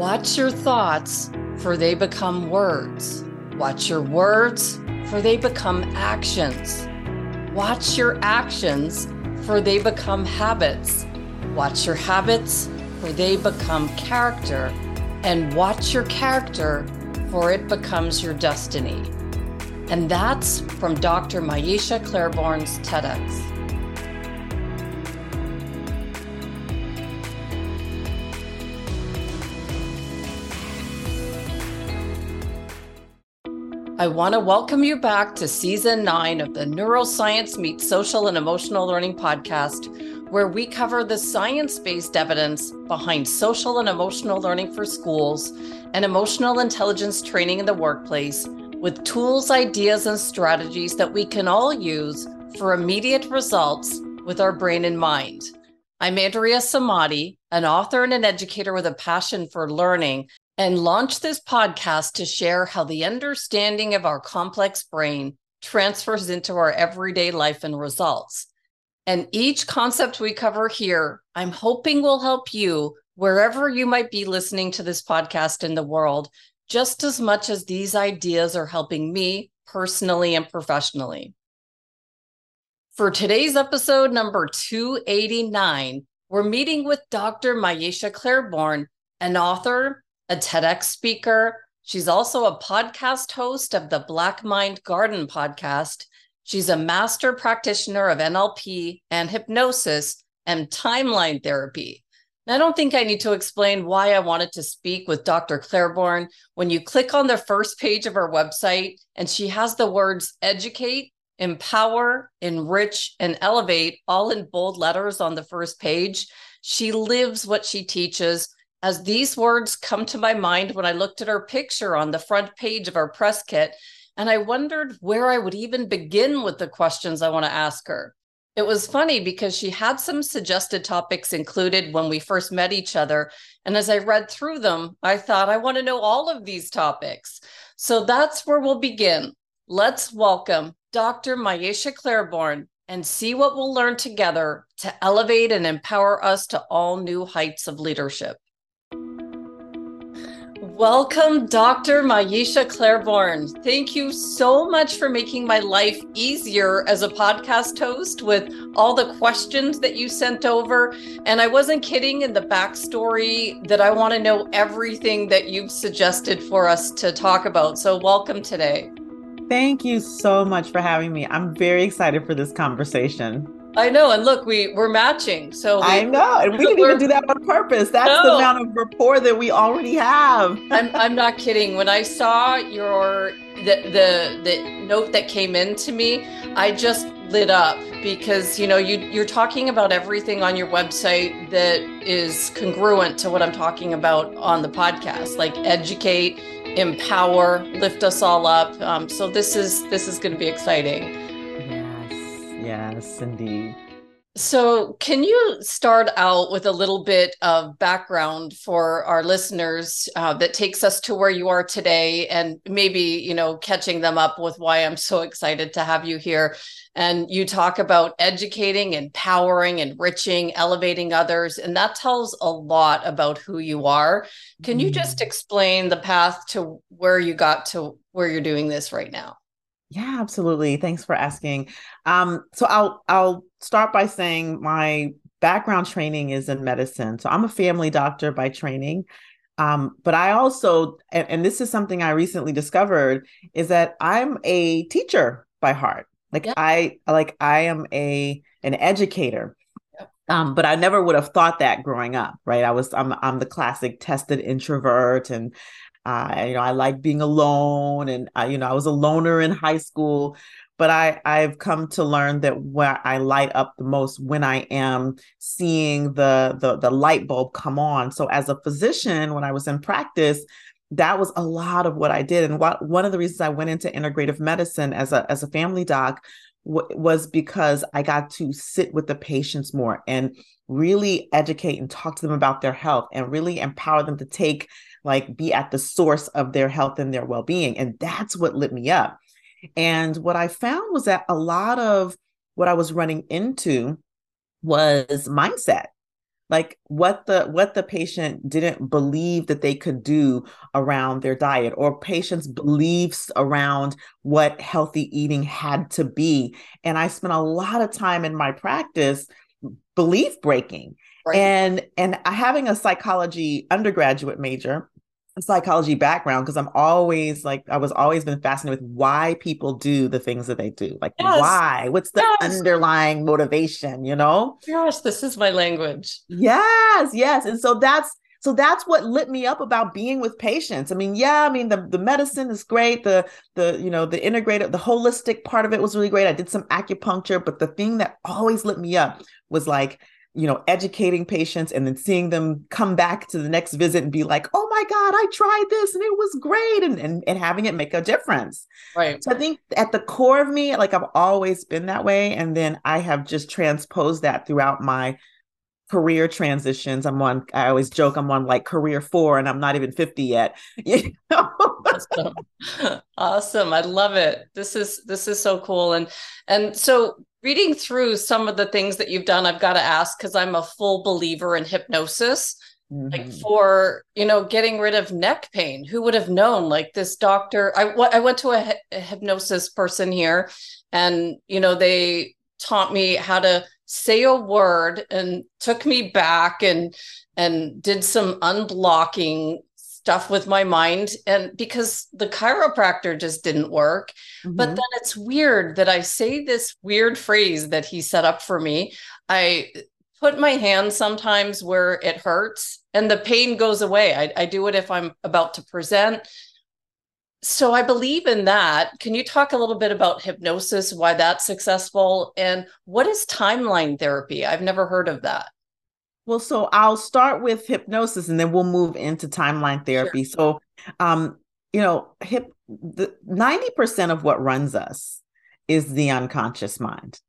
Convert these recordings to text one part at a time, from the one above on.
Watch your thoughts, for they become words. Watch your words, for they become actions. Watch your actions, for they become habits. Watch your habits, for they become character. And watch your character, for it becomes your destiny. And that's from Dr. Maiysha Clairborne's TEDx. I want to welcome you back to season nine of the Neuroscience Meets Social and Emotional Learning podcast, where we cover the science based evidence behind social and emotional learning for schools and emotional intelligence training in the workplace with tools, ideas, and strategies that we can all use for immediate results with our brain and mind. I'm Andrea Samadi, an author and an educator with a passion for learning and launched this podcast to share how the understanding of our complex brain transfers into our everyday life and results. And each concept we cover here, I'm hoping will help you wherever you might be listening to this podcast in the world, just as much as these ideas are helping me personally and professionally. For today's episode number 289, we're meeting with Dr. Maiysha Clairborne, an author, a TEDx speaker. She's also a podcast host of the Black Mind Garden podcast. She's a master practitioner of NLP and hypnosis and timeline therapy. And I don't think I need to explain why I wanted to speak with Dr. Clairborne. When you click on the first page of her website, and she has the words educate, empower, enrich, and elevate all in bold letters on the first page, she lives what she teaches as these words come to my mind when I looked at her picture on the front page of our press kit, and I wondered where I would even begin with the questions I want to ask her. It was funny because she had some suggested topics included when we first met each other. And as I read through them, I thought, I want to know all of these topics. So that's where we'll begin. Let's welcome Dr. Maiysha Clairborne and see what we'll learn together to elevate and empower us to all new heights of leadership. Welcome, Dr. Maiysha Clairborne. Thank you so much for making my life easier as a podcast host with all the questions that you sent over. And I wasn't kidding in the backstory that I want to know everything that you've suggested for us to talk about. So, welcome today. Thank you so much for having me. I'm very excited for this conversation. I know, and look, we we're matching. So we, I know, and we didn't even do that on purpose. That's no. the amount of rapport that we already have. I'm I'm not kidding. When I saw your the the the note that came in to me, I just lit up because you know you you're talking about everything on your website that is congruent to what I'm talking about on the podcast, like educate, empower, lift us all up. Um, so this is this is going to be exciting. Yes, indeed. So, can you start out with a little bit of background for our listeners uh, that takes us to where you are today, and maybe you know catching them up with why I'm so excited to have you here? And you talk about educating, empowering, enriching, elevating others, and that tells a lot about who you are. Can you just mm. explain the path to where you got to where you're doing this right now? Yeah, absolutely. Thanks for asking. Um, so I'll I'll start by saying my background training is in medicine. So I'm a family doctor by training. Um, but I also, and, and this is something I recently discovered, is that I'm a teacher by heart. Like yeah. I like I am a an educator. Um, but I never would have thought that growing up, right? I was I'm I'm the classic tested introvert, and you know, I like being alone, and I, you know, I was a loner in high school. But I, I've come to learn that where I light up the most when I am seeing the, the the light bulb come on. So as a physician, when I was in practice, that was a lot of what I did. And what one of the reasons I went into integrative medicine as a as a family doc was because I got to sit with the patients more and really educate and talk to them about their health and really empower them to take like be at the source of their health and their well-being and that's what lit me up. And what i found was that a lot of what i was running into was mindset. Like what the what the patient didn't believe that they could do around their diet or patients beliefs around what healthy eating had to be. And i spent a lot of time in my practice belief breaking right. and and having a psychology undergraduate major psychology background because I'm always like I was always been fascinated with why people do the things that they do. Like yes. why? What's the yes. underlying motivation, you know? Yes, this is my language. Yes, yes. And so that's so that's what lit me up about being with patients. I mean, yeah, I mean the the medicine is great. The the you know the integrated the holistic part of it was really great. I did some acupuncture, but the thing that always lit me up was like you know, educating patients and then seeing them come back to the next visit and be like, oh my God, I tried this and it was great and, and, and having it make a difference. Right. So I think at the core of me, like I've always been that way. And then I have just transposed that throughout my career transitions. I'm on, I always joke, I'm on like career four and I'm not even 50 yet. You know? awesome. awesome. I love it. This is, this is so cool. And, and so reading through some of the things that you've done, I've got to ask because I'm a full believer in hypnosis. Mm-hmm. Like for you know getting rid of neck pain, who would have known? Like this doctor, I, I went to a, a hypnosis person here, and you know they taught me how to say a word and took me back and and did some unblocking stuff with my mind and because the chiropractor just didn't work. Mm-hmm. but then it's weird that i say this weird phrase that he set up for me. I put my hand sometimes where it hurts and the pain goes away. I, I do it if i'm about to present. So i believe in that. Can you talk a little bit about hypnosis why that's successful and what is timeline therapy? I've never heard of that well, so I'll start with hypnosis and then we'll move into timeline therapy. Sure. So, um, you know, hip the 90% of what runs us is the unconscious mind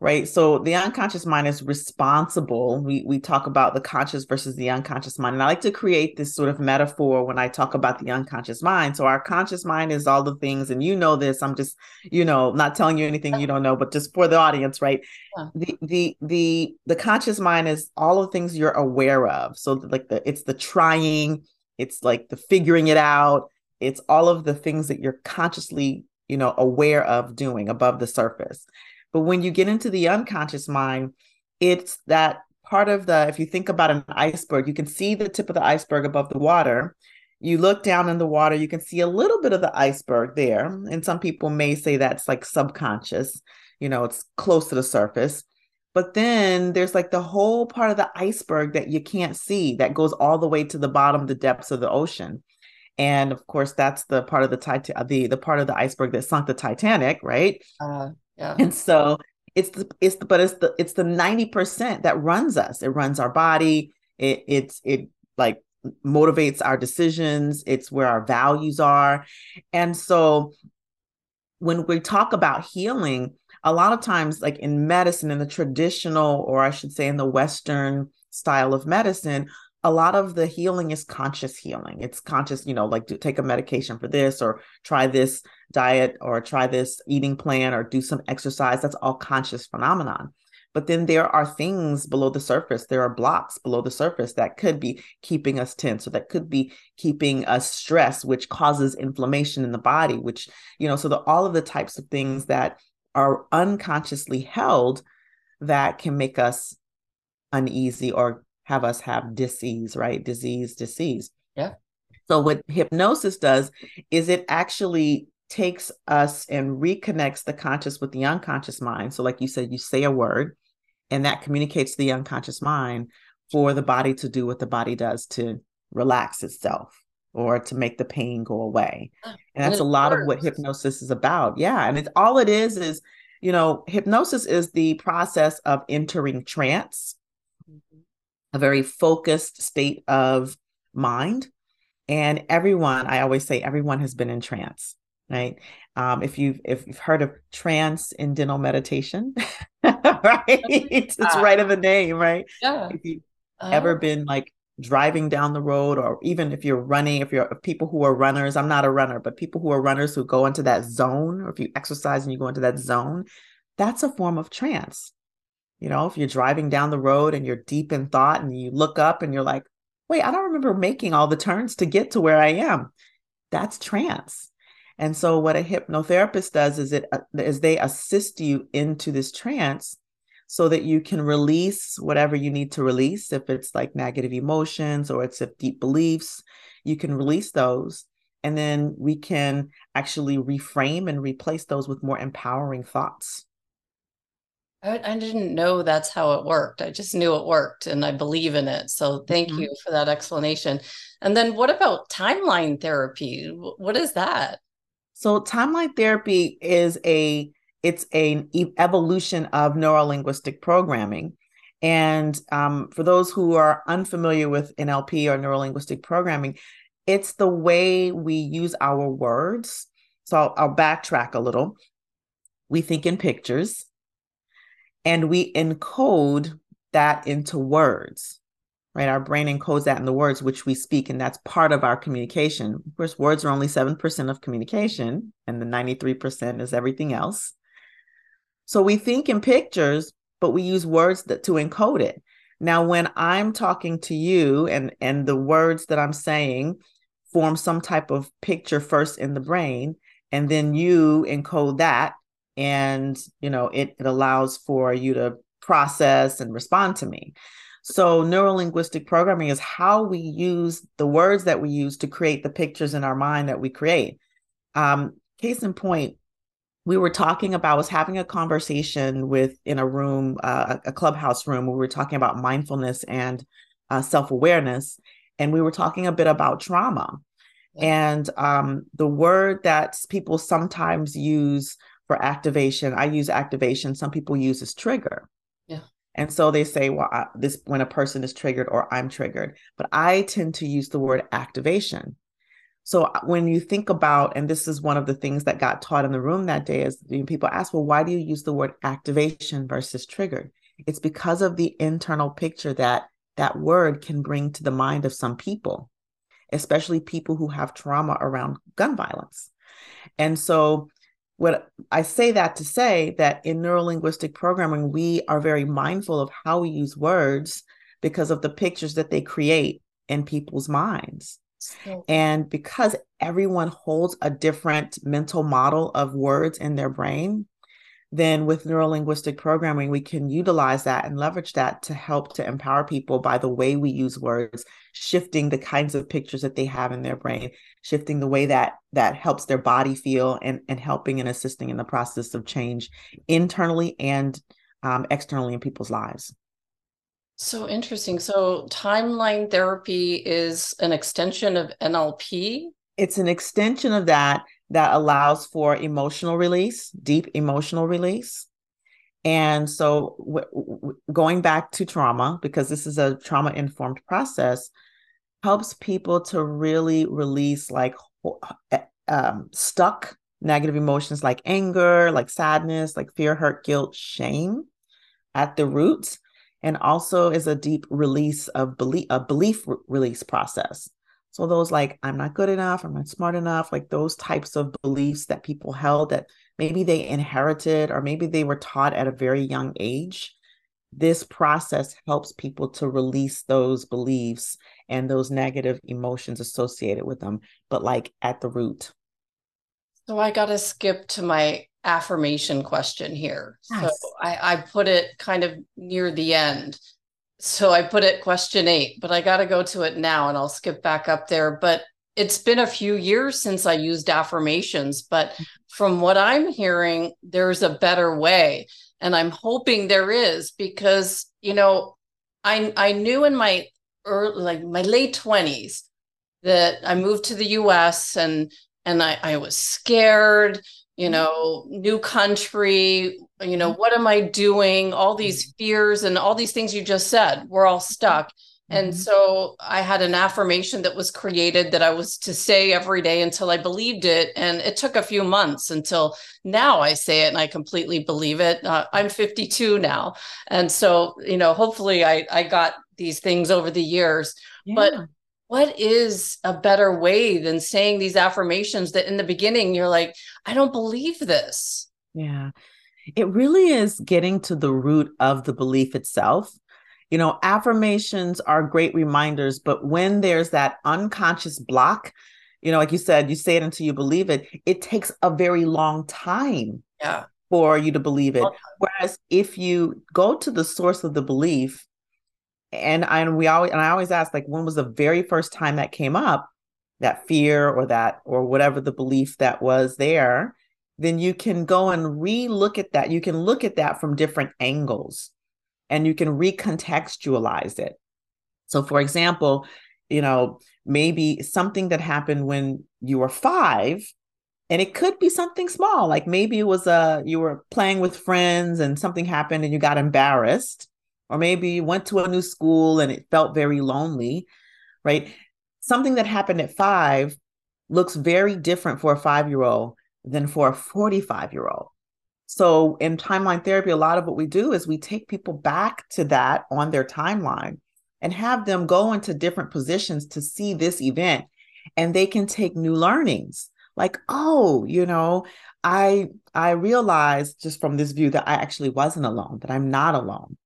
right? So the unconscious mind is responsible. We we talk about the conscious versus the unconscious mind. And i like to create this sort of metaphor when i talk about the unconscious mind. So our conscious mind is all the things and you know this i'm just you know not telling you anything you don't know but just for the audience right? Yeah. the the the the conscious mind is all the things you're aware of. So like the it's the trying it's like the figuring it out it's all of the things that you're consciously you know aware of doing above the surface but when you get into the unconscious mind, it's that part of the, if you think about an iceberg, you can see the tip of the iceberg above the water. You look down in the water, you can see a little bit of the iceberg there. And some people may say that's like subconscious, you know, it's close to the surface. But then there's like the whole part of the iceberg that you can't see that goes all the way to the bottom, the depths of the ocean. And of course, that's the part of the Titan- the the part of the iceberg that sunk the Titanic, right? Uh, yeah. And so it's the it's the, but it's the it's the 90% that runs us. It runs our body. It it's it like motivates our decisions. It's where our values are. And so when we talk about healing, a lot of times like in medicine in the traditional or I should say in the western style of medicine, a lot of the healing is conscious healing. It's conscious, you know, like take a medication for this or try this diet or try this eating plan or do some exercise. That's all conscious phenomenon. But then there are things below the surface. There are blocks below the surface that could be keeping us tense or that could be keeping us stressed, which causes inflammation in the body, which, you know, so the, all of the types of things that are unconsciously held that can make us uneasy or have us have disease, right? Disease, disease. Yeah. So what hypnosis does is it actually takes us and reconnects the conscious with the unconscious mind. So like you said, you say a word and that communicates to the unconscious mind for the body to do what the body does to relax itself or to make the pain go away. And that's and a lot works. of what hypnosis is about. Yeah. And it's all it is is, you know, hypnosis is the process of entering trance a very focused state of mind. And everyone, I always say, everyone has been in trance, right? Um, if you've if you've heard of transcendental meditation, right? it's uh, right in the name, right? Yeah. If you've uh, ever been like driving down the road, or even if you're running, if you're people who are runners, I'm not a runner, but people who are runners who go into that zone, or if you exercise and you go into that zone, that's a form of trance You know, if you're driving down the road and you're deep in thought and you look up and you're like, wait, I don't remember making all the turns to get to where I am. That's trance. And so what a hypnotherapist does is it uh, they assist you into this trance so that you can release whatever you need to release if it's like negative emotions or it's deep beliefs you can release those and then we can actually reframe and replace those with more empowering thoughts I, I, didn't know that's how it worked. I just knew it worked and I believe in it. So thank mm-hmm. you for that explanation. And then what about timeline therapy? What is that? So timeline therapy is a it's an evolution of neurolinguistic programming. And um, for those who are unfamiliar with NLP or neurolinguistic programming, it's the way we use our words. So I'll, I'll backtrack a little. We think in pictures and we encode that into words, right? Our brain encodes that in the words which we speak, and that's part of our communication. Of course, words are only 7% of communication, and the 93% is everything else. So we think in pictures, but we use words that to encode it. Now, when I'm talking to you and and the words that I'm saying form some type of picture first in the brain and then you encode that and you know it, it allows for you to process and respond to me so neurolinguistic programming is how we use the words that we use to create the pictures in our mind that we create um, case in point we were talking about was having a conversation with in a room uh, a clubhouse room where we were talking about mindfulness and uh, self-awareness and we were talking a bit about trauma. And um, the word that people sometimes use for activation, I use activation. Some people use as trigger. And so they say, well, I, this when a person is triggered or I'm triggered, but I tend to use the word activation. So uh, when you think about, and this is one of the things that got taught in the room that day, is people ask, well, why do you use the word activation versus triggered? It's because of the internal picture that that word can bring to the mind of some people, especially people who have trauma around gun violence. And so, what I say that to say that in neurolinguistic programming, we are very mindful of how we use words because of the pictures that they create in people's minds. And because everyone holds a different mental model of words in their brain, then with neurolinguistic programming, we can utilize that and leverage that to help to empower people by the way we use words, shifting the kinds of pictures that they have in their brain, shifting the way that that helps their body feel and, and helping and assisting in the process of change internally and um, externally in people's lives. So interesting. So timeline therapy is an extension of NLP. It's an extension of that that allows for emotional release, deep emotional release. And so, w- w- going back to trauma, because this is a trauma informed process, helps people to really release like um, stuck negative emotions like anger, like sadness, like fear, hurt, guilt, shame at the roots, and also is a deep release of belief, a belief re- release process. So those like I'm not good enough, I'm not smart enough, like those types of beliefs that people held that maybe they inherited or maybe they were taught at a very young age. This process helps people to release those beliefs and those negative emotions associated with them, but like at the root. So I got to skip to my affirmation question here. Yes. So I, I put it kind of near the end. So I put it question eight, but I got to go to it now and I'll skip back up there. But it's been a few years since I used affirmations, but from what I'm hearing, there's a better way. And I'm hoping there is because, you know, I I knew in my early like my late 20s that I moved to the US and and I, I was scared you mm-hmm. know new country you know mm-hmm. what am i doing all these mm-hmm. fears and all these things you just said we're all stuck and so i had an affirmation that was created that i was to say every day until i believed it and it took a few months until now i say it and i completely believe it uh, i'm 52 now and so you know hopefully i i got these things over the years yeah. but what is a better way than saying these affirmations that in the beginning you're like, I don't believe this? Yeah. It really is getting to the root of the belief itself. You know, affirmations are great reminders, but when there's that unconscious block, you know, like you said, you say it until you believe it, it takes a very long time. Yeah. For you to believe it. Whereas if you go to the source of the belief, and I and we always and I always ask, like, when was the very first time that came up, that fear or that or whatever the belief that was there, then you can go and re-look at that. You can look at that from different angles and you can recontextualize it. So, for example, you know, maybe something that happened when you were five, and it could be something small, like maybe it was a uh, you were playing with friends and something happened and you got embarrassed, or maybe you went to a new school and it felt very lonely, right? Something that happened at five looks very different for a five year old than for a 45 year old. So in timeline therapy, a lot of what we do is we take people back to that on their timeline and have them go into different positions to see this event and they can take new learnings like oh you know i i realized just from this view that i actually wasn't alone that i'm not alone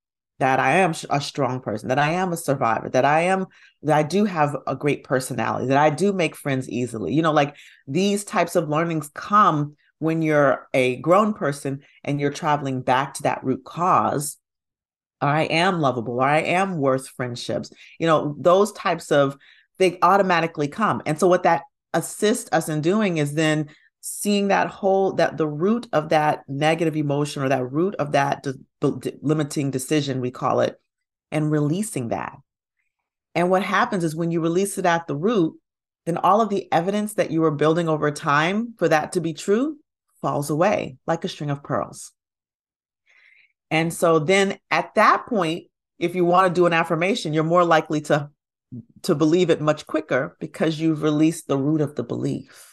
that i am a strong person that i am a survivor that i am that i do have a great personality that i do make friends easily you know like these types of learnings come when you're a grown person and you're traveling back to that root cause I am lovable or I am worth friendships. You know, those types of they automatically come. And so what that assists us in doing is then seeing that whole that the root of that negative emotion or that root of that de- de- limiting decision we call it and releasing that. And what happens is when you release it at the root, then all of the evidence that you were building over time for that to be true falls away like a string of pearls. And so then at that point, if you want to do an affirmation, you're more likely to to believe it much quicker because you've released the root of the belief.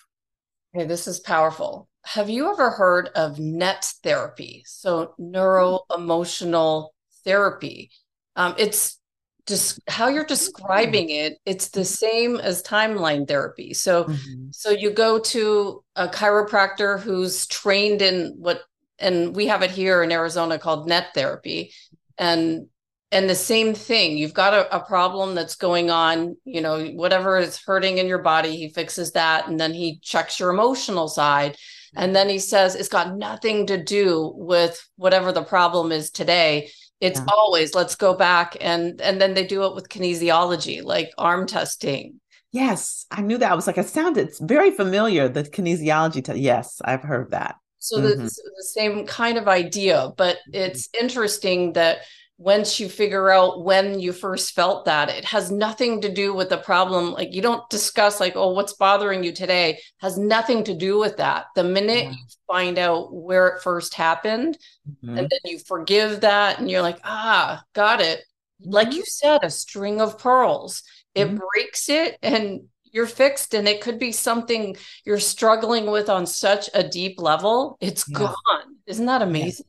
Okay, this is powerful. Have you ever heard of NET therapy? So neuro emotional therapy. Um, it's just how you're describing it. It's the same as timeline therapy. So, mm-hmm. so you go to a chiropractor who's trained in what and we have it here in Arizona called NET therapy. And and the same thing you've got a, a, problem that's going on you know whatever is hurting in your body he fixes that and then he checks your emotional side. And then he says it's got nothing to do with whatever the problem is today. It's yeah. always let's go back and and then they do it with kinesiology like arm testing. Yes i knew that. I was like it sounded very familiar the kinesiology te- yes i've heard that. So mm-hmm. the, the same kind of idea, but it's interesting that once you figure out when you first felt that it has nothing to do with the problem like you don't discuss like oh what's bothering you today has nothing to do with that the minute yeah. you find out where it first happened mm-hmm. and then you forgive that and you're like ah got it mm-hmm. like you said a string of pearls it mm-hmm. breaks it and you're fixed and it could be something you're struggling with on such a deep level it's yeah. gone isn't that amazing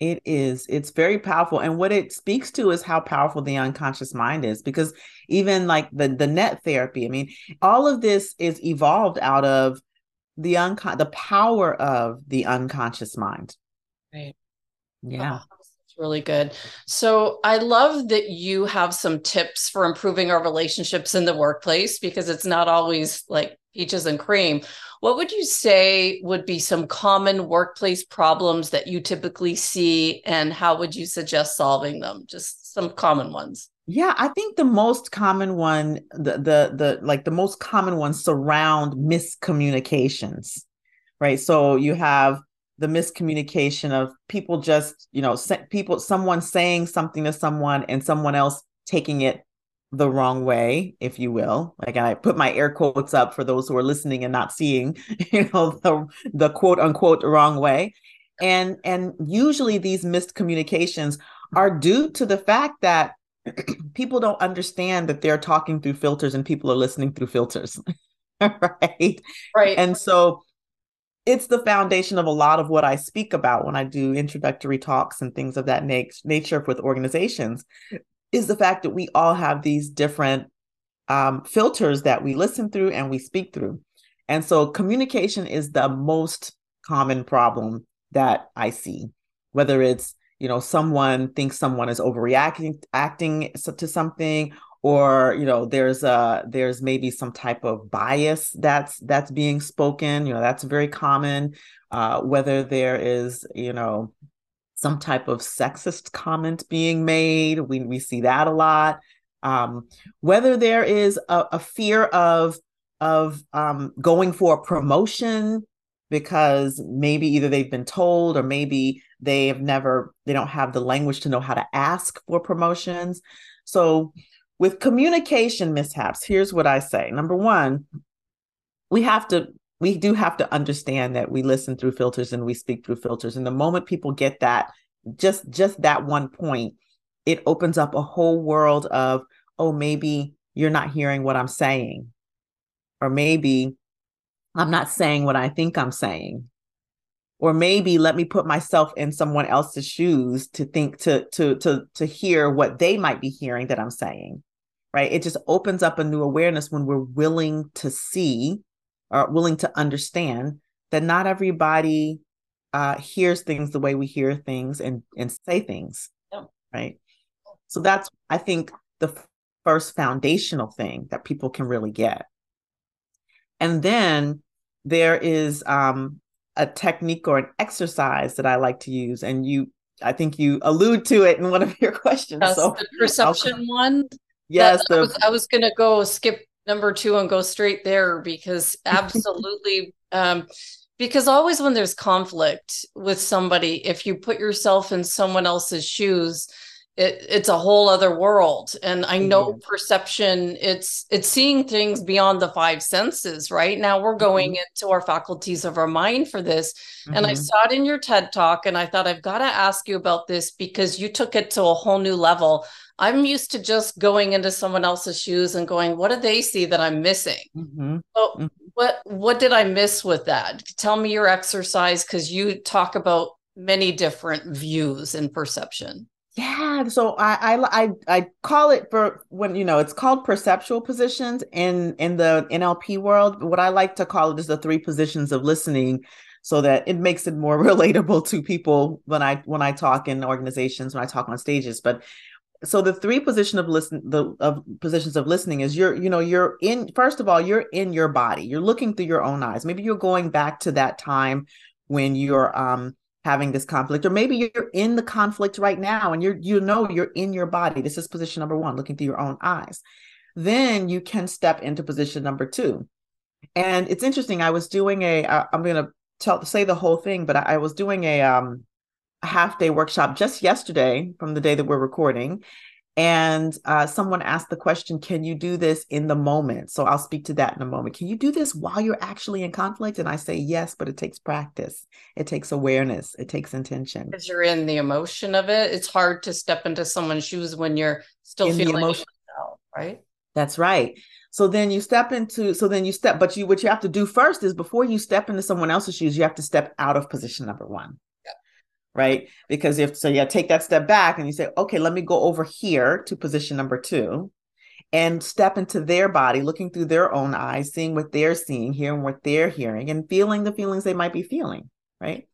it is it's very powerful and what it speaks to is how powerful the unconscious mind is because even like the the NET therapy i mean all of this is evolved out of the uncon the power of the unconscious mind. Right. Yeah. Oh, really good. So I love that you have some tips for improving our relationships in the workplace because it's not always like peaches and cream. What would you say would be some common workplace problems that you typically see and how would you suggest solving them? Just some common ones. Yeah, I think the most common one, the the the like the most common ones surround miscommunications. Right? So you have the miscommunication of people just you know people someone saying something to someone and someone else taking it the wrong way if you will. Like i put my air quotes up for those who are listening and not seeing you know the, the quote unquote wrong way. And and usually these miscommunications are due to the fact that people don't understand that they're talking through filters and people are listening through filters right? Right. And so it's the foundation of a lot of what I speak about when I do introductory talks and things of that na- nature with organizations is the fact that we all have these different um, filters that we listen through and we speak through. And so communication is the most common problem that I see. whether it's you know someone thinks someone is overreacting acting to something or you know there's a there's maybe some type of bias that's that's being spoken you know that's very common uh, whether there is you know some type of sexist comment being made. We we see that a lot. Um, whether there is a, a fear of of um, going for a promotion because maybe either they've been told or maybe they have never they don't have the language to know how to ask for promotions. So with communication mishaps, here's what I say. Number one, we have to we do have to understand that we listen through filters and we speak through filters and the moment people get that just just that one point it opens up a whole world of oh maybe you're not hearing what i'm saying or maybe i'm not saying what i think i'm saying or maybe let me put myself in someone else's shoes to think to to to to hear what they might be hearing that i'm saying right? It just opens up a new awareness when we're willing to see or willing to understand that not everybody uh, hears things the way we hear things and and say things, right? So that's I think the first foundational thing that people can really get. And then there is um, a technique or an exercise that I like to use, and you I think you allude to it in one of your questions. That's so the perception one. Yes, the, I was, I was going to go skip number two and go straight there because absolutely. um, because always when there's conflict with somebody, if you put yourself in someone else's shoes, it, it's a whole other world and i know mm-hmm. perception it's it's seeing things beyond the five senses right now we're going mm-hmm. into our faculties of our mind for this mm-hmm. and i mm-hmm. saw it in your ted talk and i thought i've got to ask you about this because you took it to a whole new level i'm used to just going into someone else's shoes and going what do they see that i'm missing mm-hmm. so mm-hmm. what what did i miss with that tell me your exercise because you talk about many different views and perception yeah, so I, I I I call it for when you know it's called perceptual positions in in the NLP world. What I like to call it is the three positions of listening, so that it makes it more relatable to people when I when I talk in organizations when I talk on stages. But so the three position of listen the of positions of listening is you're you know you're in first of all you're in your body. You're looking through your own eyes. Maybe you're going back to that time when you're um having this conflict or maybe you're in the conflict right now and you're you know you're in your body. This is position number 1 looking through your own eyes. Then you can step into position number 2 and it's interesting i was doing a I, i'm going to tell say the whole thing but I, I was doing a um half day workshop just yesterday from the day that we're recording. And uh, someone asked the question can you do this in the moment? So i'll speak to that in a moment. Can you do this while you're actually in conflict? And i say yes but it takes practice. It takes awareness. It takes intention. Because you're in the emotion of it it's hard to step into someone's shoes when you're still in feeling emotion. yourself, right? That's right. So then you step into so then you step but you what you have to do first is before you step into someone else's shoes you have to step out of position number one right? Because if so, yeah, take that step back and you say, okay, let me go over here to position number two and step into their body, looking through their own eyes, seeing what they're seeing, hearing what they're hearing, and feeling the feelings they might be feeling, right?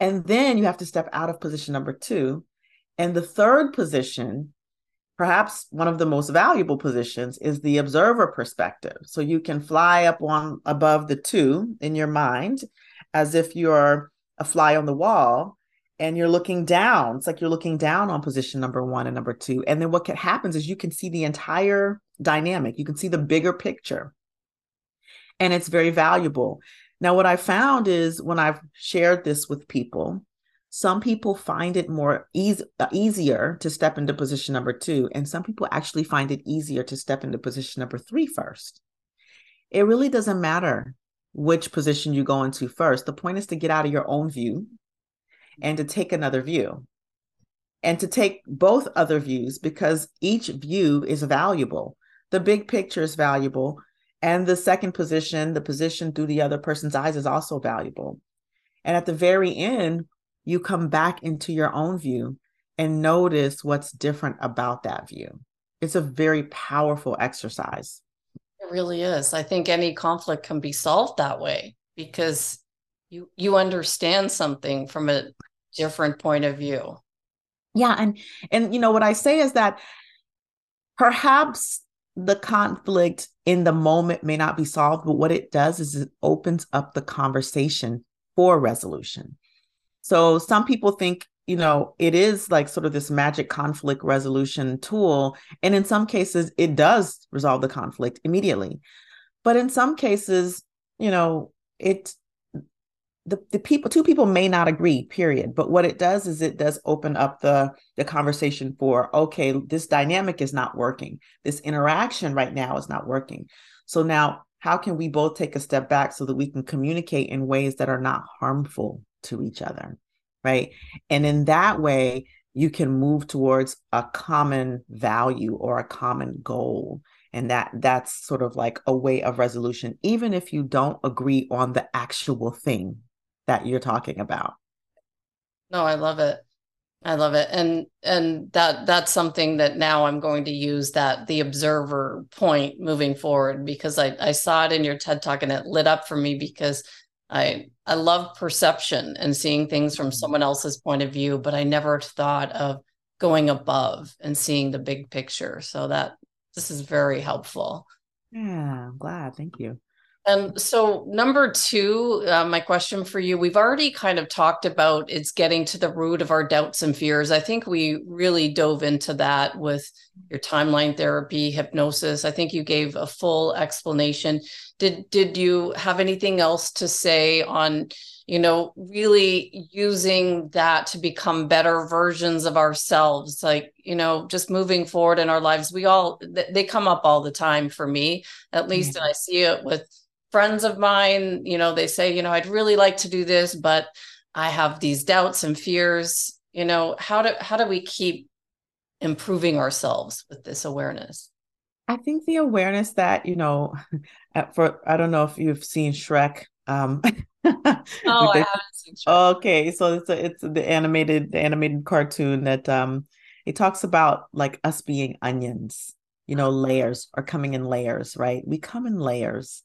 And then you have to step out of position number two. And the third position, perhaps one of the most valuable positions, is the observer perspective. So you can fly up on above the two in your mind as if you're a fly on the wall and you're looking down. It's like you're looking down on position number one and number two. And then what happens is you can see the entire dynamic, you can see the bigger picture. And it's very valuable. Now, what I found is when I've shared this with people, some people find it more easy, uh, easier to step into position number two, and some people actually find it easier to step into position number three first. It really doesn't matter which position you go into first. The point is to get out of your own view and to take another view and to take both other views because each view is valuable. The big picture is valuable. And the second position, the position through the other person's eyes, is also valuable. And at the very end, you come back into your own view and notice what's different about that view. It's a very powerful exercise. It really is. I think any conflict can be solved that way because you you understand something from a different point of view. Yeah, and and you know what I say is that perhaps the conflict in the moment may not be solved, but what it does is it opens up the conversation for resolution. So some people think, you know, it is like sort of this magic conflict resolution tool. And in some cases, it does resolve the conflict immediately. But in some cases, you know, it the, the people two people may not agree period but what it does is it does open up the the conversation for okay this dynamic is not working. This interaction right now is not working. So now how can we both take a step back so that we can communicate in ways that are not harmful to each other right? And in that way you can move towards a common value or a common goal. And that that's sort of like a way of resolution even if you don't agree on the actual thing that you're talking about. No, I love it. I love it. And and that that's something that now I'm going to use that the observer point moving forward because I I saw it in your TED talk and it lit up for me because I I love perception and seeing things from mm-hmm. someone else's point of view, but I never thought of going above and seeing the big picture. So that this is very helpful. Yeah, I'm glad. Thank you. And so, number two, uh, my question for you we've already kind of talked about it's getting to the root of our doubts and fears. I think we really dove into that with your timeline therapy, hypnosis. I think you gave a full explanation. Did did you have anything else to say on, you know, really using that to become better versions of ourselves? Like, you know, just moving forward in our lives. We all they come up all the time for me, at least, mm-hmm. and I see it with friends of mine, you know, they say, you know, I'd really like to do this, but I have these doubts and fears. You know, how do how do we keep improving ourselves with this awareness? I think the awareness that, you know, for I don't know if you've seen Shrek. Um Oh, I haven't seen Shrek. Okay, so it's a, it's the animated the animated cartoon that um it talks about like us being onions, you know, layers are coming in layers, right? We come in layers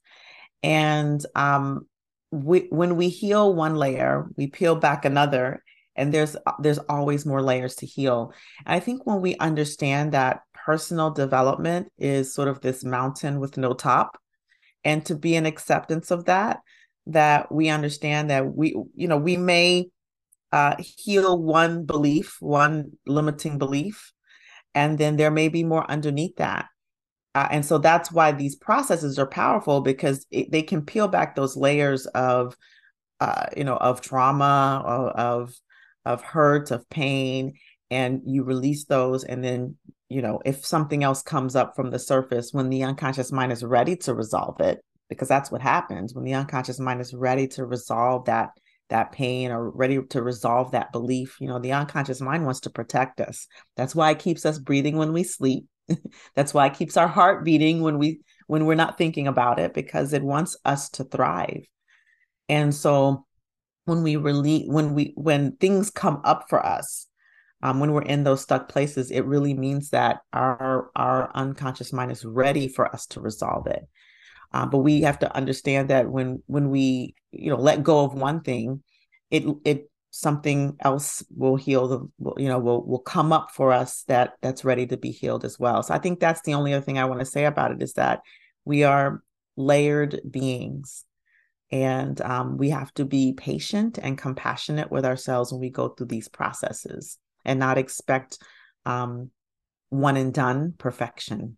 and um, we, when we heal one layer, we peel back another, and there's there's always more layers to heal. And I think when we understand that personal development is sort of this mountain with no top, and to be an acceptance of that, that we understand that we, you know, we may uh, heal one belief, one limiting belief, and then there may be more underneath that. Uh, and so that's why these processes are powerful because it, they can peel back those layers of, uh, you know, of trauma, of, of hurt, of pain, and you release those. And then, you know, if something else comes up from the surface when the unconscious mind is ready to resolve it, because that's what happens when the unconscious mind is ready to resolve that that pain or ready to resolve that belief you know the unconscious mind wants to protect us that's why it keeps us breathing when we sleep That's why it keeps our heart beating when we when we're not thinking about it because it wants us to thrive. And so when we release when we when things come up for us, um, when we're in those stuck places, it really means that our our unconscious mind is ready for us to resolve it. Uh, but we have to understand that when when we you know let go of one thing, it it something else will heal the you know will will come up for us that that's ready to be healed as well. So i think that's the only other thing i want to say about it is that we are layered beings and um, we have to be patient and compassionate with ourselves when we go through these processes and not expect um, one and done perfection.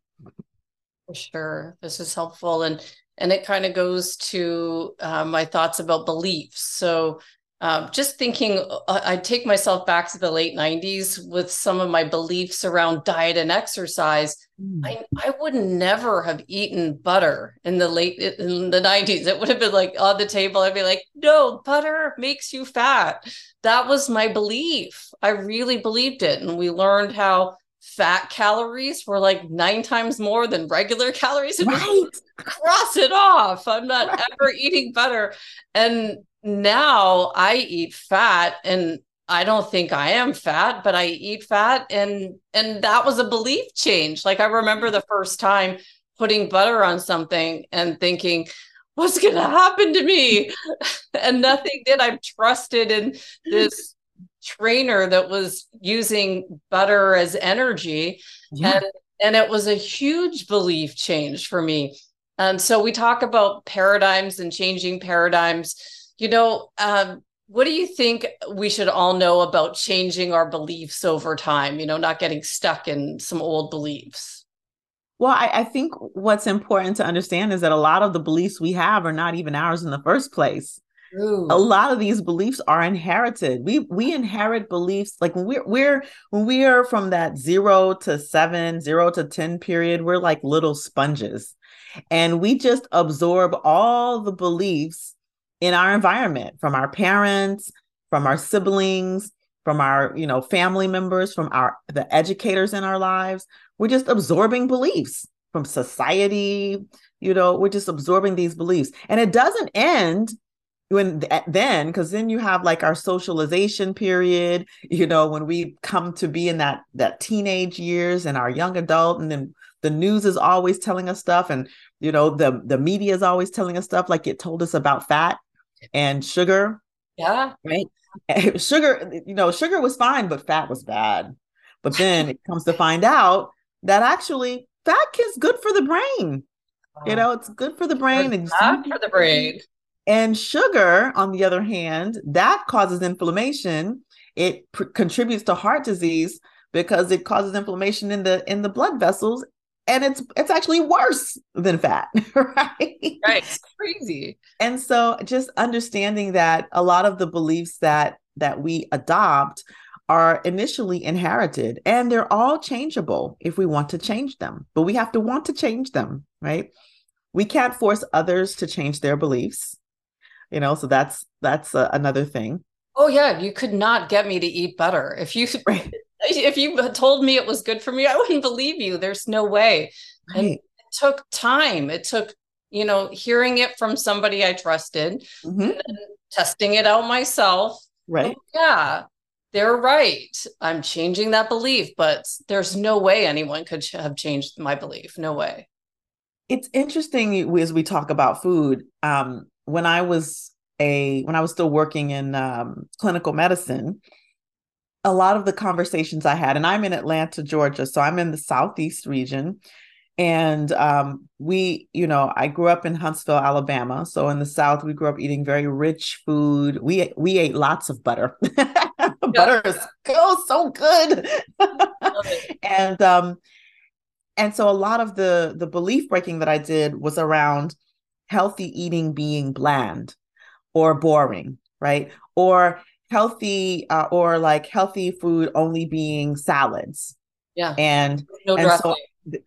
For sure. This is helpful. And and it kind of goes to uh, my thoughts about beliefs. So um, just thinking, uh, I take myself back to the late 90s with some of my beliefs around diet and exercise. Mm. I, I would never have eaten butter in the late in the 90s. It would have been like on the table. I'd be like, no, butter makes you fat. That was my belief. I really believed it. And we learned how fat calories were like nine times more than regular calories. Right. Cross it off. I'm not right. ever eating butter. And now I eat fat and I don't think I am fat, but I eat fat and and that was a belief change. Like I remember mm-hmm. the first time putting butter on something and thinking what's going to happen to me? and nothing did. I've trusted in this trainer that was using butter as energy yeah. and and it was a huge belief change for me and so we talk about paradigms and changing paradigms you know um, what do you think we should all know about changing our beliefs over time you know not getting stuck in some old beliefs? Well I, I think what's important to understand is that a lot of the beliefs we have are not even ours in the first place. Ooh. a lot of these beliefs are inherited. We we inherit beliefs like when we're we're when we are from that zero to seven zero to ten period we're like little sponges. And we just absorb all the beliefs in our environment from our parents from our siblings from our you know family members from our the educators in our lives. We're just absorbing beliefs from society you know we're just absorbing these beliefs. And it doesn't end when then because then you have like our socialization period you know when we come to be in that that teenage years and our young adult and then the news is always telling us stuff and you know the the media is always telling us stuff like it told us about fat and sugar yeah. right? Sugar you know sugar was fine but fat was bad. But then it comes to find out that actually fat is good for the brain. You know it's good for the brain it's for the brain. And sugar, on the other hand, that causes inflammation. It pr- contributes to heart disease because it causes inflammation in the in the blood vessels and it's it's actually worse than fat right? Right it's crazy. And so just understanding that a lot of the beliefs that that we adopt are initially inherited and they're all changeable if we want to change them but we have to want to change them right? We can't force others to change their beliefs you know so that's that's uh, another thing. Oh yeah you could not get me to eat butter. If you right. If you told me it was good for me i wouldn't believe you. There's no way. Right. and it took time. It took you know hearing it from somebody i trusted mm-hmm. testing it out myself. Right. Oh, yeah they're right. I'm changing that belief but there's no way anyone could have changed my belief. No way. It's interesting as we talk about food um, when I was a when I was still working in um, clinical medicine, a lot of the conversations I had, and I'm in Atlanta, Georgia, so I'm in the southeast region, and um, we, you know, I grew up in Huntsville, Alabama. So in the South, we grew up eating very rich food. We we ate lots of butter. butter is oh, so good, and um, and so a lot of the the belief breaking that I did was around healthy eating being bland or boring, right? Or healthy uh, or like healthy food only being salads. Yeah. And, no and so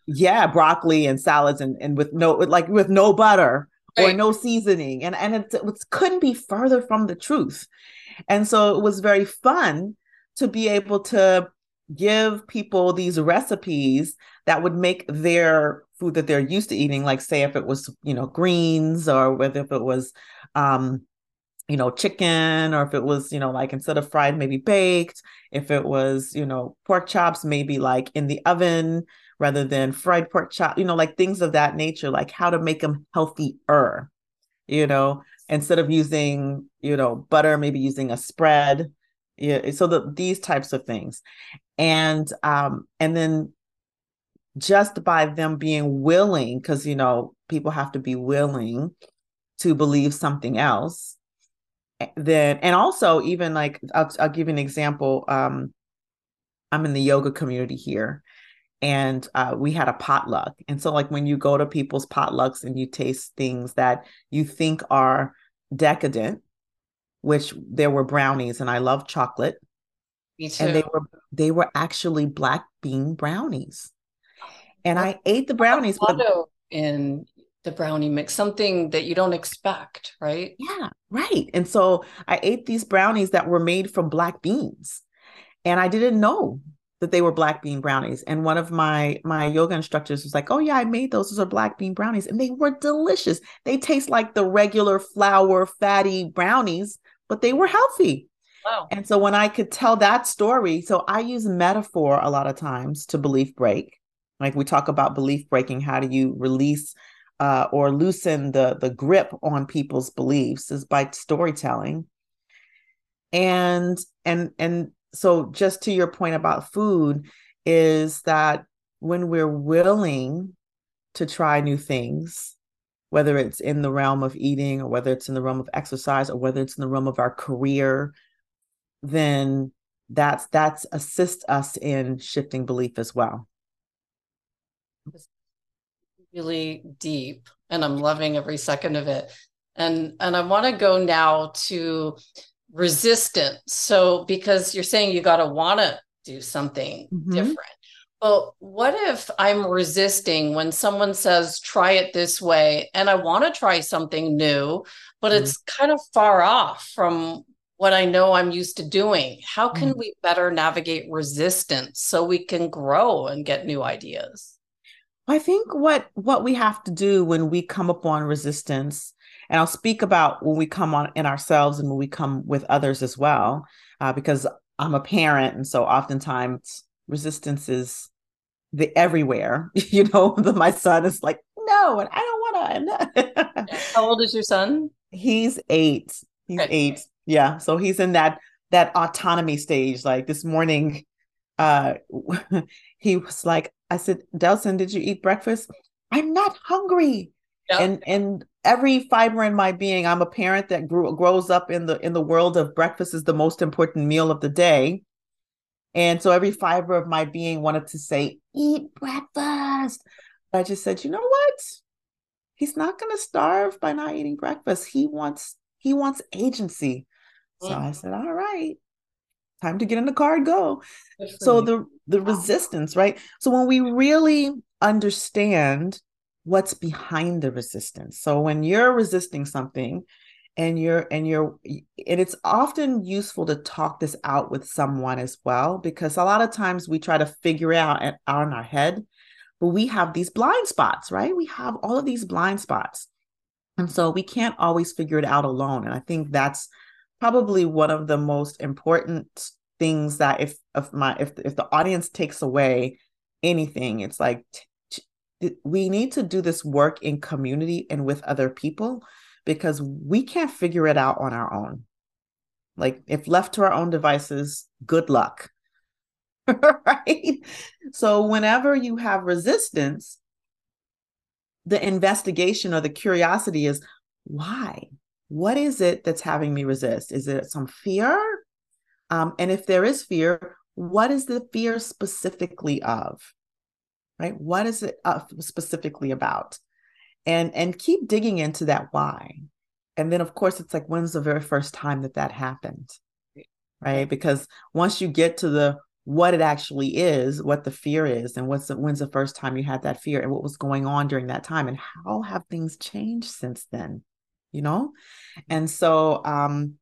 yeah, broccoli and salads and, and with no like with no butter right. or no seasoning. And and it, it couldn't be further from the truth. And so it was very fun to be able to give people these recipes that would make their food that they're used to eating like say if it was you know greens or whether if it was um you know chicken or if it was you know like instead of fried maybe baked if it was you know pork chops maybe like in the oven rather than fried pork chop you know like things of that nature like how to make them healthier you know instead of using you know butter maybe using a spread yeah so the these types of things and um and then just by them being willing, because, you know, people have to be willing to believe something else. Then, and also, even like, I'll, I'll give you an example. Um, I'm in the yoga community here, and uh, we had a potluck. And so, like, when you go to people's potlucks and you taste things that you think are decadent, which there were brownies, and I love chocolate. Me too. And they were they were actually black bean brownies and I ate the brownies. But in the brownie mix, something that you don't expect, right? Yeah, right. And so I ate these brownies that were made from black beans, and I didn't know that they were black bean brownies. And one of my my yoga instructors was like, "Oh yeah, I made those. Those are black bean brownies, and they were delicious. They taste like the regular flour fatty brownies, but they were healthy." Wow. And so when I could tell that story, so I use metaphor a lot of times to belief break like we talk about belief breaking, how do you release uh, or loosen the the grip on people's beliefs is by storytelling. and and and so just to your point about food is that when we're willing to try new things whether it's in the realm of eating or whether it's in the realm of exercise or whether it's in the realm of our career then that's that's assist us in shifting belief as well really deep and i'm loving every second of it and and i want to go now to resistance so because you're saying you got to want to do something mm-hmm. different well what if i'm resisting when someone says try it this way and i want to try something new but mm-hmm. it's kind of far off from what I know I'm used to doing. How can mm. we better navigate resistance so we can grow and get new ideas? I think what what we have to do when we come upon resistance, and I'll speak about when we come on in ourselves and when we come with others as well, uh, because I'm a parent, and so oftentimes resistance is the everywhere. you know, the, my son is like, no, and I don't want to. How old is your son? He's eight. He's okay. eight yeah so he's in that that autonomy stage like this morning uh he was like i said delson did you eat breakfast? I'm not hungry. Yep. and and every fiber in my being i'm a parent that grew grows up in the in the world of breakfast is the most important meal of the day. And so every fiber of my being wanted to say eat breakfast. I just said you know what? He's not going to starve by not eating breakfast. He wants he wants agency. So mm. I said, all right, time to get in the car and go. So the the resistance, right? So when we really understand what's behind the resistance. So when you're resisting something and you're and you're and it's often useful to talk this out with someone as well because a lot of times we try to figure it out in our head but we have these blind spots right we have all of these blind spots and so we can't always figure it out alone and i think that's probably one of the most important things that if if my if if the audience takes away anything it's like t- t- we need to do this work in community and with other people because we can't figure it out on our own like if left to our own devices good luck right so whenever you have resistance the investigation or the curiosity is why what is it that's having me resist? Is it some fear? Um, and if there is fear, what is the fear specifically of? Right? What is it uh, specifically about? And and keep digging into that why. And then of course it's like when's the very first time that that happened? Right? Because once you get to the what it actually is, what the fear is, and what's the, when's the first time you had that fear, and what was going on during that time, and how have things changed since then? you know? And so um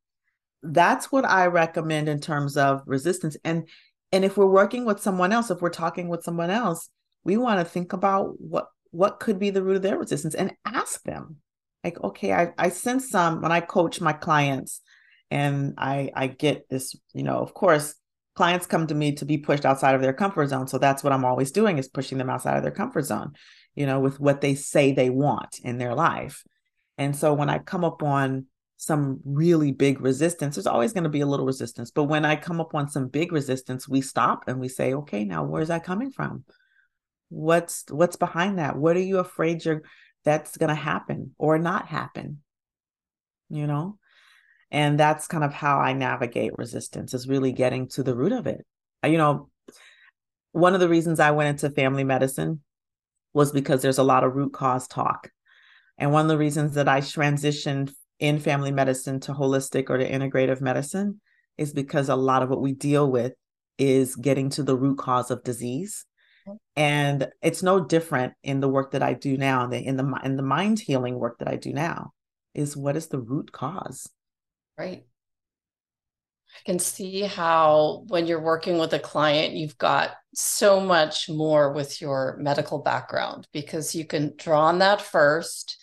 that's what I recommend in terms of resistance. And and if we're working with someone else, if we're talking with someone else, we want to think about what what could be the root of their resistance and ask them. Like, okay, I, I sense some when I coach my clients and I I get this, you know, of course, clients come to me to be pushed outside of their comfort zone. So that's what I'm always doing is pushing them outside of their comfort zone, you know, with what they say they want in their life. And so when I come up on some really big resistance, there's always going to be a little resistance. But when I come up on some big resistance, we stop and we say, okay, now where's that coming from? What's what's behind that? What are you afraid you're that's going to happen or not happen? You know? And that's kind of how I navigate resistance is really getting to the root of it. You know, one of the reasons I went into family medicine was because there's a lot of root cause talk and one of the reasons that I transitioned in family medicine to holistic or to integrative medicine is because a lot of what we deal with is getting to the root cause of disease. Mm-hmm. And it's no different in the work that I do now, in the in the, in the mind healing work that I do now, is what is the root cause? Right. I can see how when you're working with a client, you've got so much more with your medical background because you can draw on that first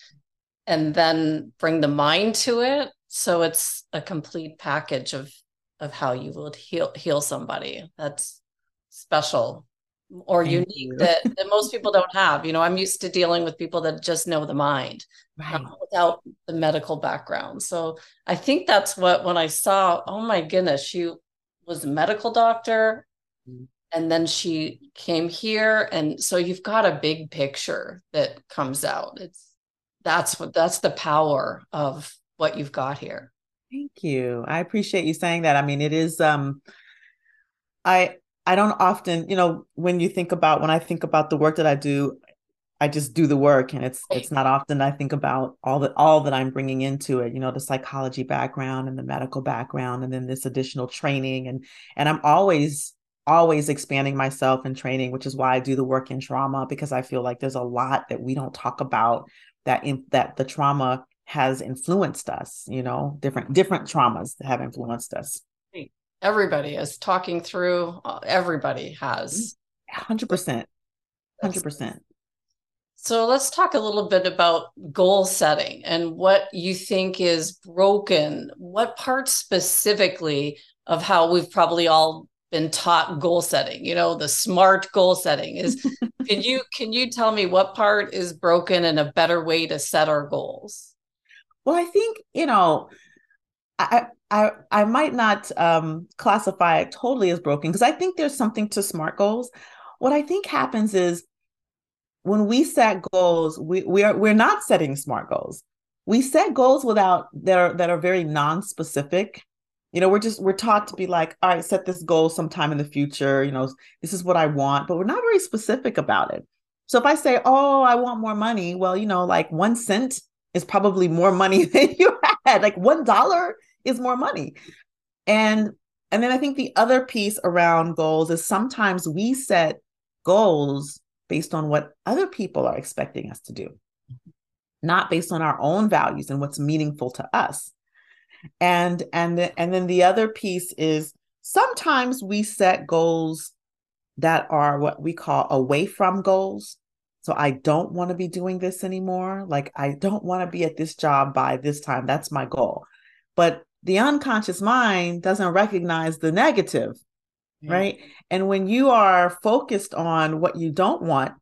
and then bring the mind to it so it's a complete package of of how you would heal heal somebody that's special or Thank unique you. that, that most people don't have. You know, I'm used to dealing with people that just know the mind right. without the medical background. So I think that's what, when I saw, oh my goodness, she was a medical doctor mm-hmm. and then she came here. And so you've got a big picture that comes out. It's, that's what, that's the power of what you've got here. Thank you. I appreciate you saying that. I mean, it is, um, I, I don't often, you know, when you think about when I think about the work that I do, I just do the work and it's it's not often I think about all that all that I'm bringing into it, you know, the psychology background and the medical background and then this additional training and and I'm always always expanding myself and training, which is why I do the work in trauma because I feel like there's a lot that we don't talk about that in that the trauma has influenced us, you know, different different traumas have influenced us. Everybody is talking through uh, everybody has. 100% 100% so let's talk a little bit about goal setting and what you think is broken. What parts specifically of how we've probably all been taught goal setting you know the smart goal setting is can you can you tell me what part is broken and a better way to set our goals well i think you know I, I I might not um, classify it totally as broken because I think there's something to SMART goals. What I think happens is when we set goals, we we are we're not setting SMART goals. We set goals without that are that are very non-specific. You know, we're just we're taught to be like, all right, set this goal sometime in the future. You know, this is what I want, but we're not very specific about it. So if I say, oh, I want more money, well, you know, like one cent is probably more money than you had. Like one dollar is more money. And and then I think the other piece around goals is sometimes we set goals based on what other people are expecting us to do, not based on our own values and what's meaningful to us. And and and then the other piece is sometimes we set goals that are what we call away from goals. So I don't want to be doing this anymore. Like I don't want to be at this job by this time. That's my goal. But the unconscious mind doesn't recognize the negative, yeah. right? And when you are focused on what you don't want,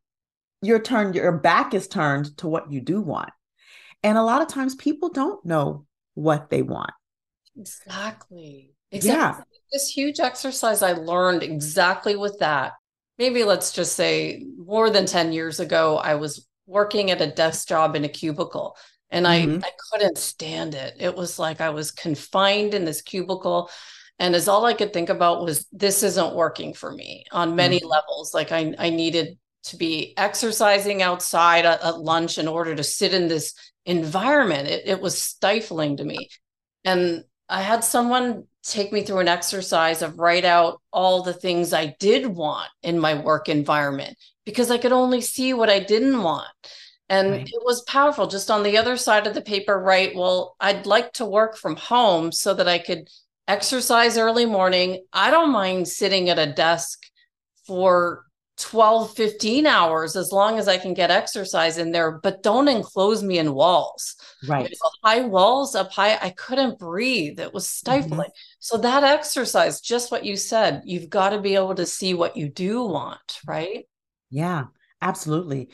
your turn your back is turned to what you do want. And a lot of times people don't know what they want. Exactly. Exactly. Yeah. This huge exercise I learned exactly with that. Maybe let's just say more than 10 years ago, I was working at a desk job in a cubicle and mm-hmm. I, I couldn't stand it. It was like I was confined in this cubicle. And as all I could think about was this isn't working for me on many mm-hmm. levels. Like I, I needed to be exercising outside at, at, lunch in order to sit in this environment. It, it was stifling to me. And I had someone take me through an exercise of write out all the things I did want in my work environment because I could only see what I didn't want. And right. it was powerful. Just on the other side of the paper, write, Well, I'd like to work from home so that I could exercise early morning. I don't mind sitting at a desk for 12, 15 hours as long as I can get exercise in there, but don't enclose me in walls. Right. You know, high walls up high, I couldn't breathe. It was mm-hmm. stifling. Mm-hmm. So that exercise, just what you said, you've got to be able to see what you do want, right? Yeah, absolutely.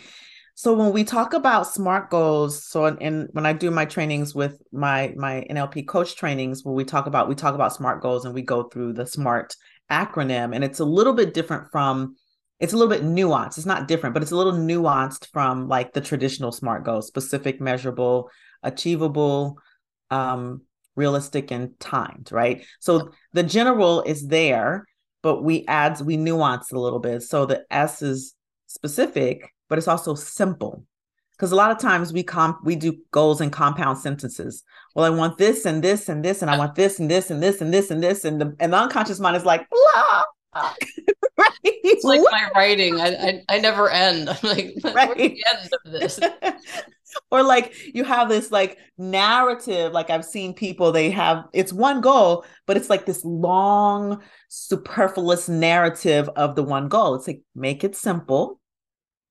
So when we talk about SMART goals, so and when I do my trainings with my my NLP coach trainings, where we talk about we talk about SMART goals and we go through the SMART acronym, and it's a little bit different from it's a little bit nuanced. It's not different, but it's a little nuanced from like the traditional SMART goals: specific, measurable, achievable, um, realistic, and timed. Right. So the general is there, but we add we nuance a little bit. So the S is specific but it's also simple because a lot of times we comp we do goals in compound sentences. Well, I want this and this and this, and I want this and this and this and this and this, and the and the unconscious mind is like blah. right? It's like my writing. I, I, I never end. I'm like, right. the end of this? or like you have this like narrative. Like I've seen people, they have it's one goal, but it's like this long, superfluous narrative of the one goal. It's like make it simple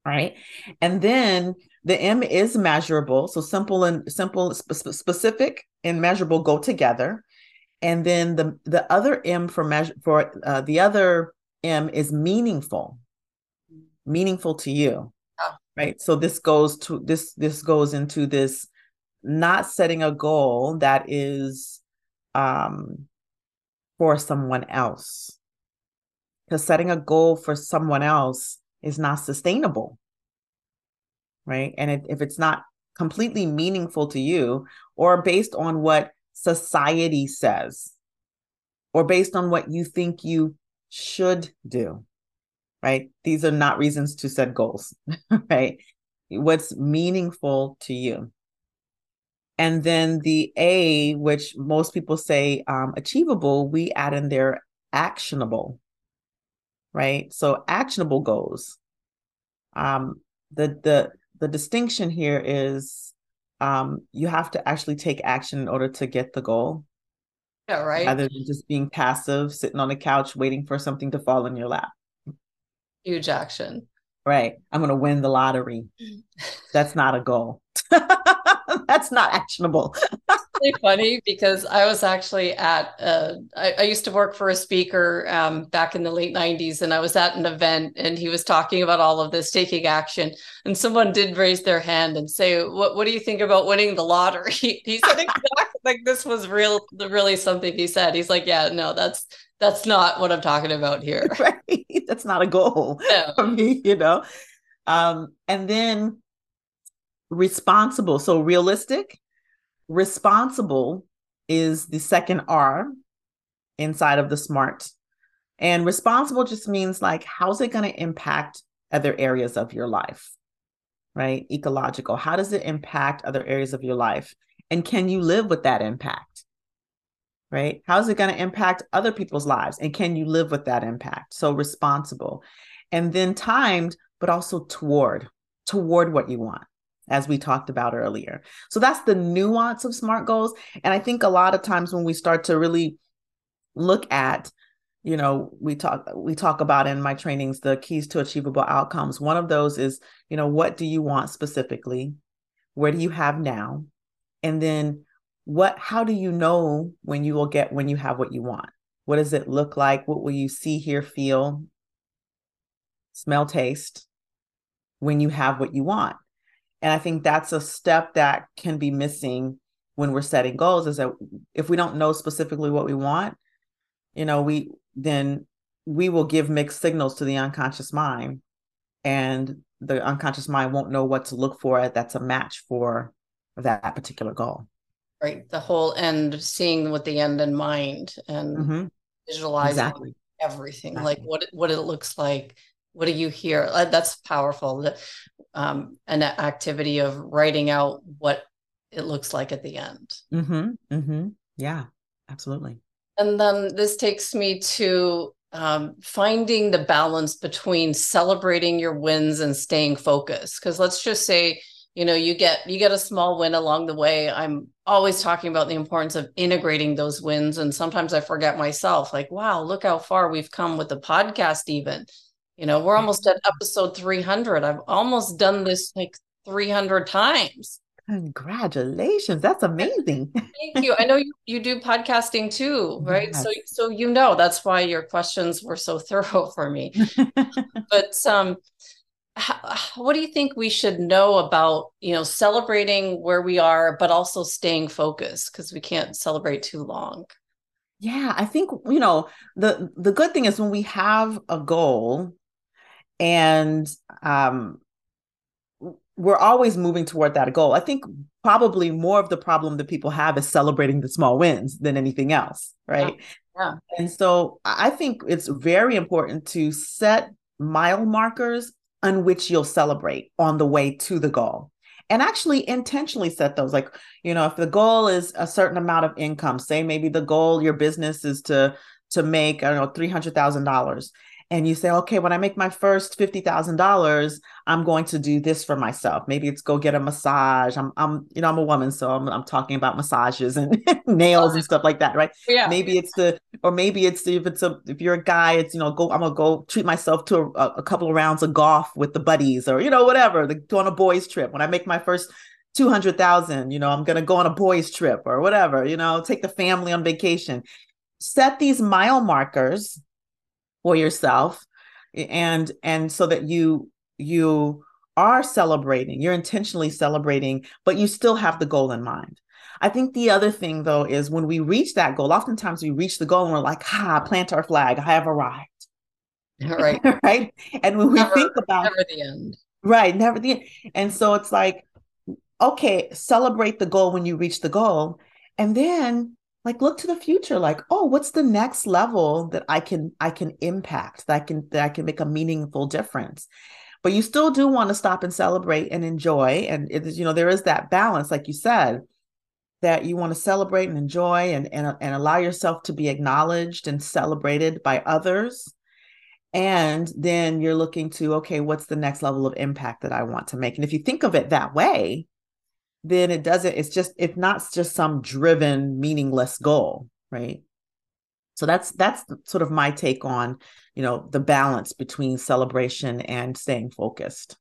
right? And then the M is measurable. So simple and simple, sp- specific and measurable go together. And then the the other M for measure for uh, the other M is meaningful. meaningful to you. Oh. Right. So this goes to this this goes into this not setting a goal that is um for someone else. Because setting a goal for someone else is not sustainable. Right. And it, if it's not completely meaningful to you or based on what society says or based on what you think you should do, right? These are not reasons to set goals, right? What's meaningful to you. And then the A, which most people say um, achievable, we add in there actionable, right? So actionable goals. Um, the the the distinction here is um, you have to actually take action in order to get the goal. Yeah, right. Rather than just being passive, sitting on the couch waiting for something to fall in your lap. Huge action. Right. I'm going to win the lottery. That's not a goal. That's not actionable. really funny because I was actually at, uh, I, I, used to work for a speaker um, back in the late 90s, and I was at an event and he was talking about all of this taking action. And someone did raise their hand and say, What, what do you think about winning the lottery? he said, exactly like this was real, really something he said. He's like, Yeah, no, that's, that's not what I'm talking about here. Right. That's not a goal no. for me, you know. Um, and then responsible. So realistic, responsible is the second R inside of the SMART. And responsible just means like, how's it going to impact other areas of your life? Right? Ecological. How does it impact other areas of your life? And can you live with that impact? Right? How's it going to impact other people's lives? And can you live with that impact? So responsible. And then timed, but also toward, toward what you want as we talked about earlier. So that's the nuance of SMART goals. And I think a lot of times when we start to really look at, you know, we talk we talk about in my trainings the keys to achievable outcomes. One of those is, you know, what do you want specifically? Where do you have now? And then what how do you know when you will get when you have what you want? What does it look like? What will you see, hear, feel, smell, taste when you have what you want? And I think that's a step that can be missing when we're setting goals is that if we don't know specifically what we want, you know, we then we will give mixed signals to the unconscious mind and the unconscious mind won't know what to look for that's a match for that particular goal. Right. The whole end, seeing with the end in mind and mm-hmm. visualizing exactly. everything, exactly. like what what it looks like. What do you hear? Uh, that's powerful um, an activity of writing out what it looks like at the end. Mm-hmm, mm-hmm. Yeah, absolutely. And then this takes me to um, finding the balance between celebrating your wins and staying focused. Because let's just say, you know, you get you get a small win along the way. I'm always talking about the importance of integrating those wins, and sometimes I forget myself. Like, wow, look how far we've come with the podcast, even you know, we're almost at episode 300. I've almost done this like 300 times. Congratulations. That's amazing. Thank you. I know you, you do podcasting too, right? Yes. So so you know that's why your questions were so thorough for me. but um how, what do you think we should know about, you know, celebrating where we are but also staying focused because we can't celebrate too long? Yeah, I think you know the the good thing is when we have a goal and um, we're always moving toward that goal. I think probably more of the problem that people have is celebrating the small wins than anything else, right? Yeah. yeah. And so I think it's very important to set mile markers on which you'll celebrate on the way to the goal. And actually intentionally set those. Like, you know, if the goal is a certain amount of income, say maybe the goal your business is to to make, I don't know, three hundred thousand dollars and you say, okay, when I make my first fifty thousand dollars, I'm going to do this for myself. Maybe it's go get a massage. I'm, I'm, you know, I'm a woman, so I'm, I'm talking about massages and nails and stuff like that, right? Yeah. Maybe it's the, or maybe it's the, if it's a, if you're a guy, it's you know, go, I'm gonna go treat myself to a, a couple of rounds of golf with the buddies, or you know, whatever. Like go on a boys' trip. When I make my first 200,000, you know, I'm going to go on a boys trip or whatever, you know, take the family on vacation. Set these mile markers for yourself and and so that you you are celebrating you're intentionally celebrating but you still have the goal in mind. I think the other thing though is when we reach that goal oftentimes we reach the goal and we're like ha plant our flag i have arrived. Right. Right? And when never, we think about never the end. Right never the end. And so it's like okay celebrate the goal when you reach the goal and then like look to the future like oh what's the next level that i can i can impact that i can that i can make a meaningful difference? But you still do want to stop and celebrate and enjoy and it is you know there is that balance like you said that you want to celebrate and enjoy and and, uh, and allow yourself to be acknowledged and celebrated by others and then you're looking to okay what's the next level of impact that i want to make? And if you think of it that way then it doesn't it's just it's not just some driven meaningless goal right so that's that's sort of my take on you know the balance between celebration and staying focused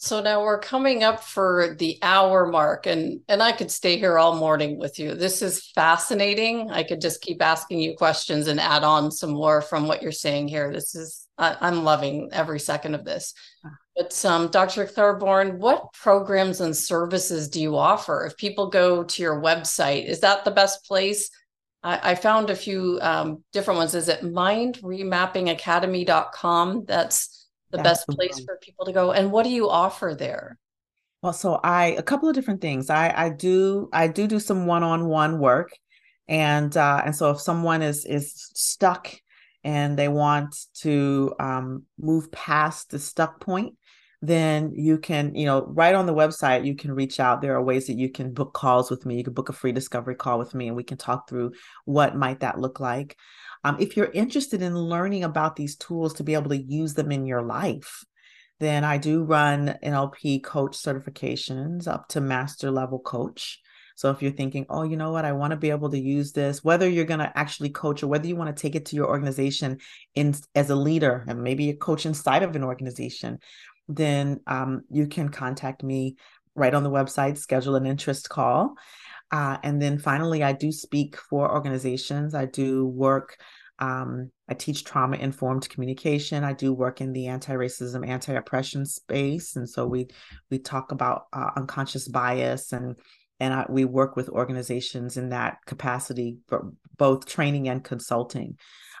so now we're coming up for the hour mark and and I could stay here all morning with you. This is fascinating. I could just keep asking you questions and add on some more from what you're saying here. This is I, am loving every second of this. Ah. But um, Dr. Clairborne, what programs and services do you offer? If people go to your website, is that the best place? I, I found a few um, different ones. Is it mindremappingacademy.com? That's the That's best the place one. for people to go. And what do you offer there? Well, so I a couple of different things. I I do I do do some one-on-one work, and uh, and so if someone is is stuck and they want to um, move past the stuck point, then you can, you know, right on the website, you can reach out. There are ways that you can book calls with me. You can book a free discovery call with me and we can talk through what might that look like. Um, if you're interested in learning about these tools to be able to use them in your life, then I do run NLP coach certifications up to master level coach. So if you're thinking, oh, you know what, I want to be able to use this, whether you're going to actually coach or whether you want to take it to your organization in as a leader and maybe a coach inside of an organization, then um, you can contact me right on the website, schedule an interest call. Uh, and then finally, I do speak for organizations. I do work, um, I teach trauma informed communication. I do work in the anti racism, anti oppression space. And so we, we talk about uh, unconscious bias and and I, we work with organizations in that capacity for both training and consulting.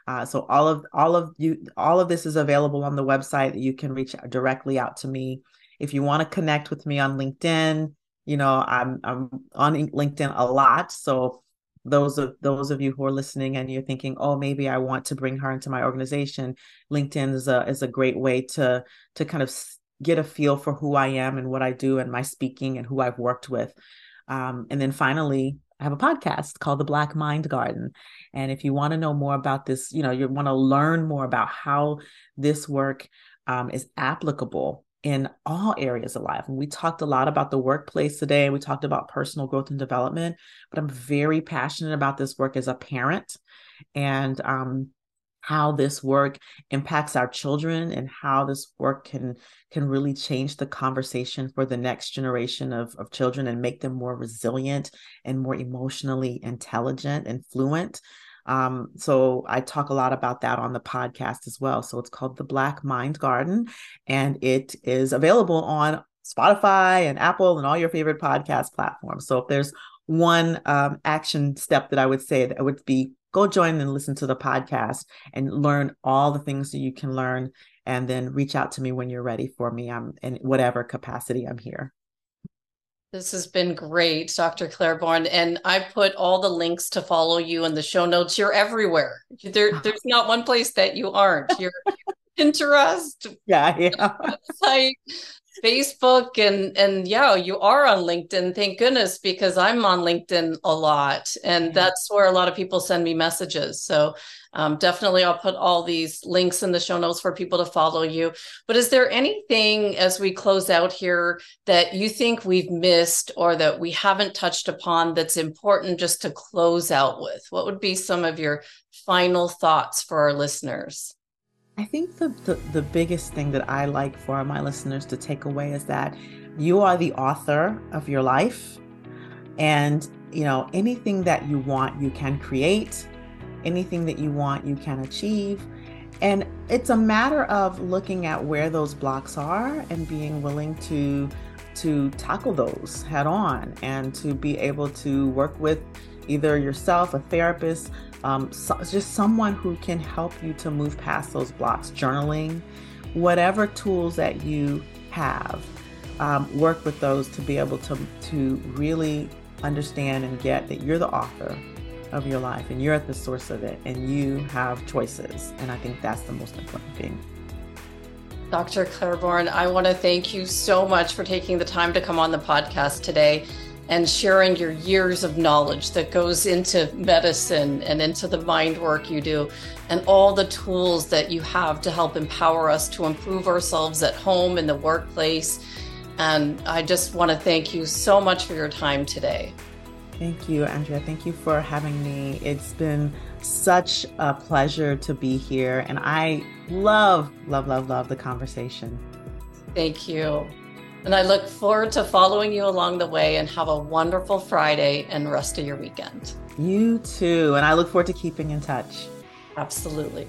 Uh, so all of all of you all of this is available on the website. You can reach directly out to me if you want to connect with me on LinkedIn. You know, I'm I'm on LinkedIn a lot, so those of those of you who are listening and you're thinking, oh, maybe I want to bring her into my organization, LinkedIn is a is a great way to to kind of get a feel for who I am and what I do and my speaking and who I've worked with. Um, and then finally, I have a podcast called The Black Mind Garden. And if you want to know more about this, you know, you want to learn more about how this work um, is applicable in all areas of life. And we talked a lot about the workplace today. We talked about personal growth and development, but I'm very passionate about this work as a parent. And um, how this work impacts our children and how this work can can really change the conversation for the next generation of, of children and make them more resilient and more emotionally intelligent and fluent um, so I talk a lot about that on the podcast as well. So it's called the Black Mind Garden, and it is available on Spotify and Apple and all your favorite podcast platforms. So if there's one um, action step that I would say that would be go join and listen to the podcast and learn all the things that you can learn and then reach out to me when you're ready for me i'm in whatever capacity i'm here this has been great, Dr. Clairborne. And I put all the links to follow you in the show notes. You're everywhere. There, there's not one place that you aren't. You're Pinterest, yeah, yeah. website, Facebook and and yeah, you are on LinkedIn. Thank goodness because I'm on LinkedIn a lot, and that's where a lot of people send me messages. So um, definitely, I'll put all these links in the show notes for people to follow you. But is there anything as we close out here that you think we've missed or that we haven't touched upon that's important just to close out with? What would be some of your final thoughts for our listeners? I think the, the, the biggest thing that I like for my listeners to take away is that you are the author of your life. And, you know, anything that you want, you can create. Anything that you want, you can achieve. And it's a matter of looking at where those blocks are and being willing to to tackle those head on and to be able to work with either yourself, a therapist, um, so, just someone who can help you to move past those blocks, journaling, whatever tools that you have. Um, work with those to be able to to really understand and get that you're the author of your life and you're at the source of it and you have choices. And I think that's the most important thing. Dr. Clairborne, I want to thank you so much for taking the time to come on the podcast today and sharing your years of knowledge that goes into medicine and into the mind work you do and all the tools that you have to help empower us to improve ourselves at home in the workplace. And I just want to thank you so much for your time today. Thank you, Andrea. Thank you for having me. It's been such a pleasure to be here. And I love, love, love, love the conversation. Thank you. And I look forward to following you along the way and have a wonderful Friday and rest of your weekend. You too. And I look forward to keeping in touch. Absolutely.